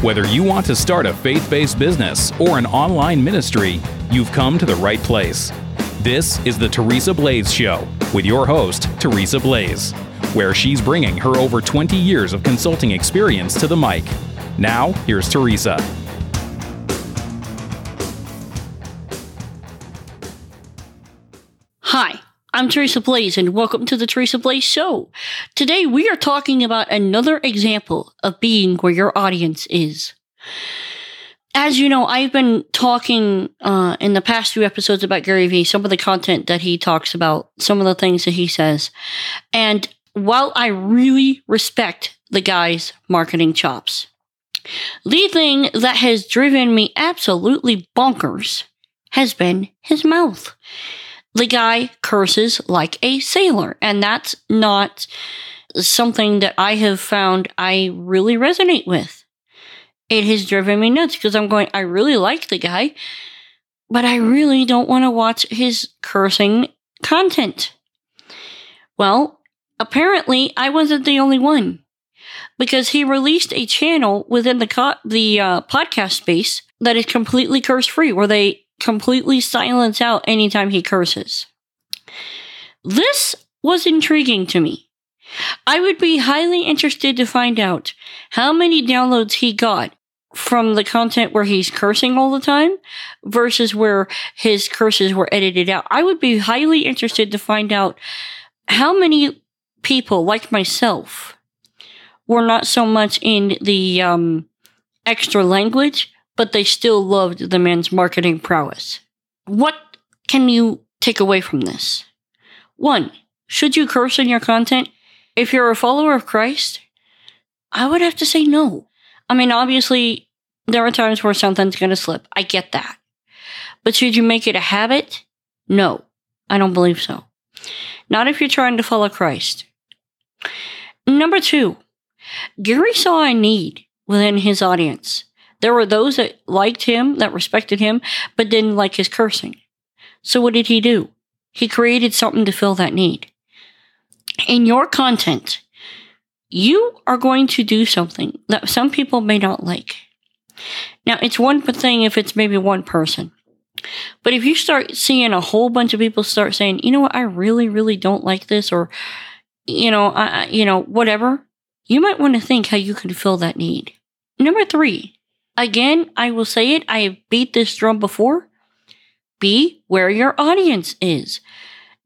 Whether you want to start a faith based business or an online ministry, you've come to the right place. This is the Teresa Blaze Show with your host, Teresa Blaze, where she's bringing her over 20 years of consulting experience to the mic. Now, here's Teresa. I'm Teresa Blaze, and welcome to the Teresa Blaze Show. Today, we are talking about another example of being where your audience is. As you know, I've been talking uh, in the past few episodes about Gary Vee, some of the content that he talks about, some of the things that he says. And while I really respect the guy's marketing chops, the thing that has driven me absolutely bonkers has been his mouth the guy curses like a sailor. And that's not something that I have found I really resonate with. It has driven me nuts because I'm going, I really like the guy, but I really don't want to watch his cursing content. Well, apparently I wasn't the only one because he released a channel within the co- the uh, podcast space that is completely curse free, where they completely silence out anytime he curses. This was intriguing to me. I would be highly interested to find out how many downloads he got from the content where he's cursing all the time versus where his curses were edited out. I would be highly interested to find out how many people like myself were not so much in the um, extra language but they still loved the man's marketing prowess. What can you take away from this? One, should you curse in your content? If you're a follower of Christ, I would have to say no. I mean, obviously, there are times where something's going to slip. I get that. But should you make it a habit? No, I don't believe so. Not if you're trying to follow Christ. Number two, Gary saw a need within his audience. There were those that liked him, that respected him, but didn't like his cursing. So what did he do? He created something to fill that need. In your content, you are going to do something that some people may not like. Now, it's one thing if it's maybe one person. But if you start seeing a whole bunch of people start saying, you know what, I really, really don't like this, or, you know, I, you know, whatever, you might want to think how you can fill that need. Number three, Again, I will say it, I have beat this drum before. Be where your audience is.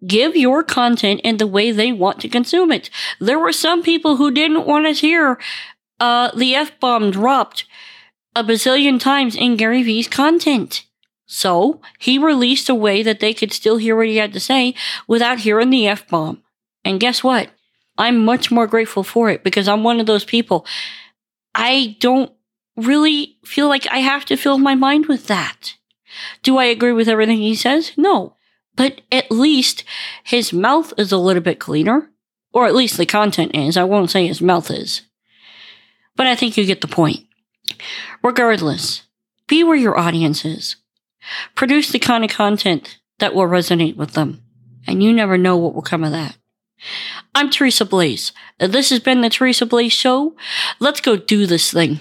Give your content in the way they want to consume it. There were some people who didn't want to hear uh, the F bomb dropped a bazillion times in Gary Vee's content. So he released a way that they could still hear what he had to say without hearing the F bomb. And guess what? I'm much more grateful for it because I'm one of those people. I don't really feel like I have to fill my mind with that. Do I agree with everything he says? No. But at least his mouth is a little bit cleaner. Or at least the content is. I won't say his mouth is. But I think you get the point. Regardless, be where your audience is. Produce the kind of content that will resonate with them. And you never know what will come of that. I'm Teresa Blaze. This has been the Teresa Blaze Show. Let's go do this thing.